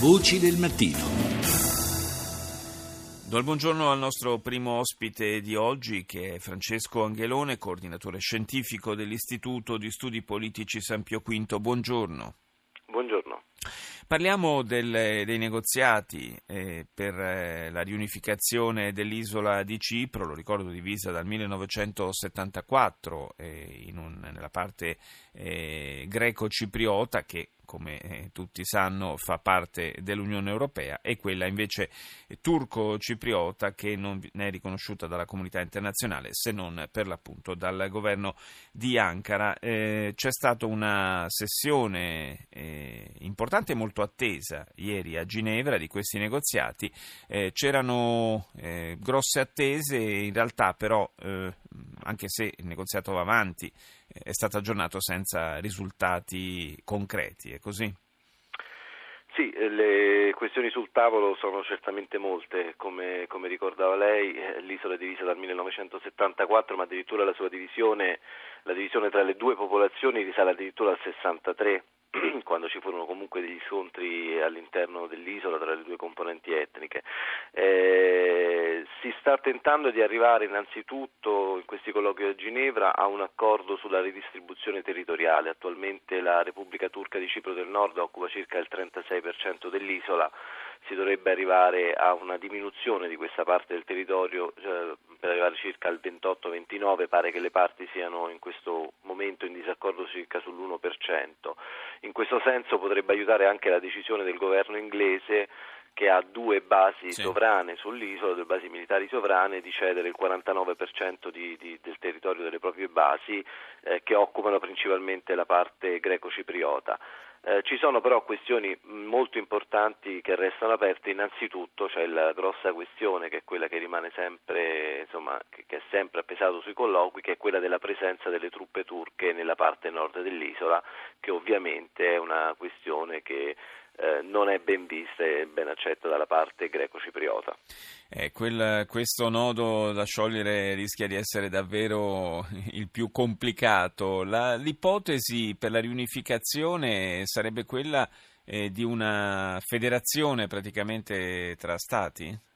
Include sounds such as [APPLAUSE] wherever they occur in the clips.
Voci del mattino. Do il buongiorno al nostro primo ospite di oggi che è Francesco Angelone, coordinatore scientifico dell'Istituto di Studi Politici San Pio V. Buongiorno. Buongiorno. Parliamo del, dei negoziati eh, per eh, la riunificazione dell'isola di Cipro, lo ricordo divisa dal 1974 eh, un, nella parte eh, greco-cipriota che come eh, tutti sanno fa parte dell'Unione Europea, e quella invece turco-cipriota che non è riconosciuta dalla comunità internazionale se non per l'appunto dal governo di Ankara. Eh, c'è stata una sessione eh, importante e molto attesa ieri a Ginevra di questi negoziati. Eh, c'erano eh, grosse attese, in realtà però eh, anche se il negoziato va avanti è stato aggiornato senza risultati concreti, è così? Sì, le questioni sul tavolo sono certamente molte, come, come, ricordava lei, eh, l'isola è divisa dal 1974, ma addirittura la sua divisione, la divisione tra le due popolazioni risale addirittura al 63 [CLEARS THROAT] quando ci furono comunque degli scontri all'interno dell'isola tra le due componenti etniche. Eh, si sta tentando di arrivare innanzitutto in questi colloqui a Ginevra a un accordo sulla ridistribuzione territoriale. Attualmente la Repubblica Turca di Cipro del Nord occupa circa il 36% dell'isola si dovrebbe arrivare a una diminuzione di questa parte del territorio eh, per arrivare circa al 28-29, pare che le parti siano in questo momento in disaccordo circa sull'1%. In questo senso potrebbe aiutare anche la decisione del governo inglese che ha due basi sì. sovrane sull'isola, due basi militari sovrane, di cedere il 49% di, di, del territorio delle proprie basi eh, che occupano principalmente la parte greco-cipriota. Eh, ci sono però questioni molto importanti che restano aperte, innanzitutto c'è la grossa questione che è quella che rimane sempre, insomma, che, che è sempre appesato sui colloqui, che è quella della presenza delle truppe turche nella parte nord dell'isola, che ovviamente è una questione che eh, non è ben vista e ben accetta dalla parte greco-cipriota. Eh, quel, questo nodo da sciogliere rischia di essere davvero [LAUGHS] il più complicato. La, l'ipotesi per la riunificazione sarebbe quella eh, di una federazione praticamente tra stati?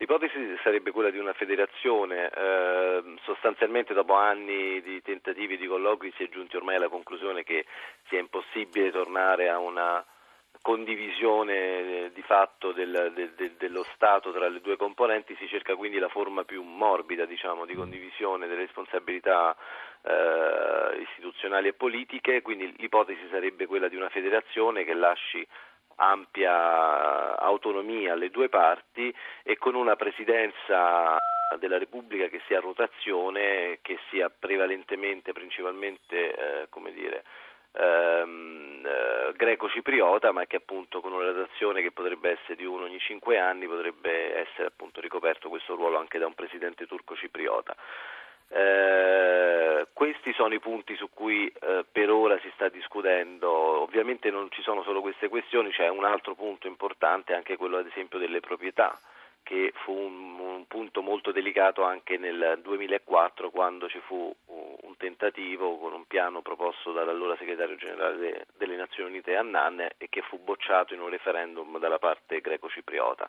L'ipotesi sarebbe quella di una federazione, eh, sostanzialmente dopo anni di tentativi di colloqui si è giunti ormai alla conclusione che sia impossibile tornare a una condivisione eh, di fatto del, del, del, dello Stato tra le due componenti, si cerca quindi la forma più morbida diciamo, di condivisione delle responsabilità eh, istituzionali e politiche, quindi l'ipotesi sarebbe quella di una federazione che lasci ampia autonomia alle due parti e con una presidenza della Repubblica che sia a rotazione, che sia prevalentemente, principalmente, eh, come dire, ehm, eh, greco-cipriota, ma che appunto con una rotazione che potrebbe essere di uno ogni cinque anni potrebbe essere appunto ricoperto questo ruolo anche da un presidente turco-cipriota. Eh, questi sono i punti su cui eh, per ora si sta discutendo, ovviamente non ci sono solo queste questioni, c'è un altro punto importante, anche quello ad esempio delle proprietà che fu un, un, punto molto delicato anche nel 2004 quando ci fu tentativo con un piano proposto dall'allora segretario generale de, delle Nazioni Unite Annan e che fu bocciato in un referendum dalla parte greco-cipriota.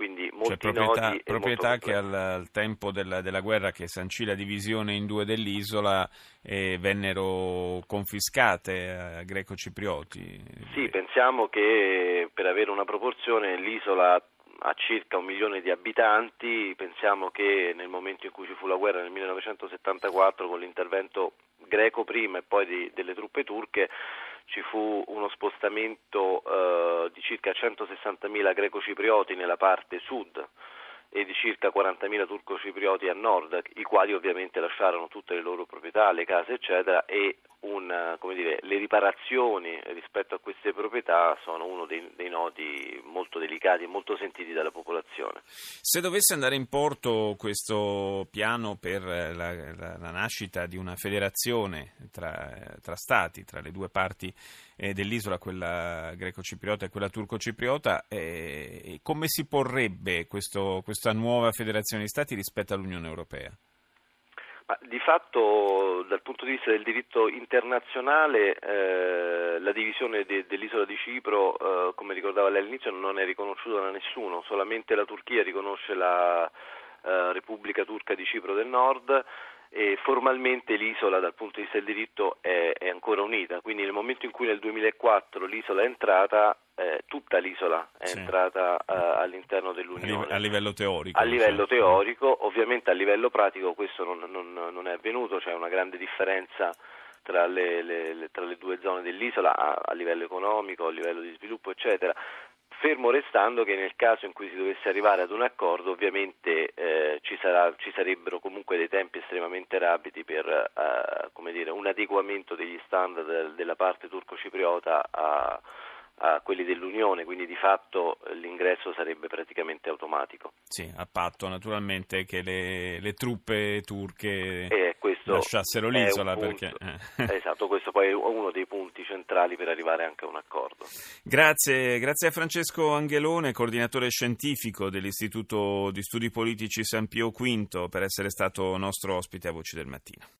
Quindi cioè, molti cioè, proprietà, proprietà che al, al, tempo della, della, guerra che sancì la divisione in due dell'isola eh, vennero confiscate a greco-ciprioti. Sì, pensiamo che per avere una proporzione l'isola ha circa un milione di abitanti, pensiamo che nel momento in cui ci fu la guerra nel 1974 con l'intervento greco prima e poi di, delle truppe turche ci fu uno spostamento eh, di circa 160.000 greco-ciprioti nella parte sud e di circa 40.000 turco-ciprioti a nord, i quali ovviamente lasciarono tutte le loro proprietà, le case eccetera e un, dire, le riparazioni rispetto a queste proprietà sono uno dei, dei, nodi molto delicati e molto sentiti dalla popolazione. Se dovesse andare in porto questo piano per la, la, la nascita di una federazione tra, tra, stati, tra le due parti eh, dell'isola, quella greco-cipriota e quella turco-cipriota, eh, come si porrebbe questo, questa nuova federazione di stati rispetto all'Unione Europea? Di fatto, dal punto di vista del diritto internazionale, eh, la divisione de- dell'isola di Cipro, eh, come ricordava lei all'inizio, non è riconosciuta da nessuno, solamente la Turchia riconosce la eh, Repubblica Turca di Cipro del Nord e formalmente l'isola dal punto di vista del diritto è, è, ancora unita, quindi nel momento in cui nel 2004 l'isola è entrata, eh, tutta l'isola è sì. entrata eh, all'interno dell'Unione. A livello teorico. A livello cioè. teorico, ovviamente a livello pratico questo non, non, non, è avvenuto, c'è una grande differenza tra le, le, le, tra le due zone dell'isola a, a livello economico, a livello di sviluppo eccetera fermo restando che nel caso in cui si dovesse arrivare ad un accordo ovviamente eh, ci, sarà, ci, sarebbero comunque dei tempi estremamente rapidi per eh, dire, un adeguamento degli standard della parte turco-cipriota a, a quelli dell'Unione, quindi di fatto l'ingresso sarebbe praticamente automatico. Sì, a patto naturalmente che le, le truppe turche eh, lasciassero l'isola. Perché, eh. [LAUGHS] Esatto, questo poi è uno dei punti centrali per arrivare anche a un accordo. Grazie, grazie a Francesco Angelone, coordinatore scientifico dell'Istituto di Studi Politici San Pio V, per essere stato nostro ospite a Voci del Mattino.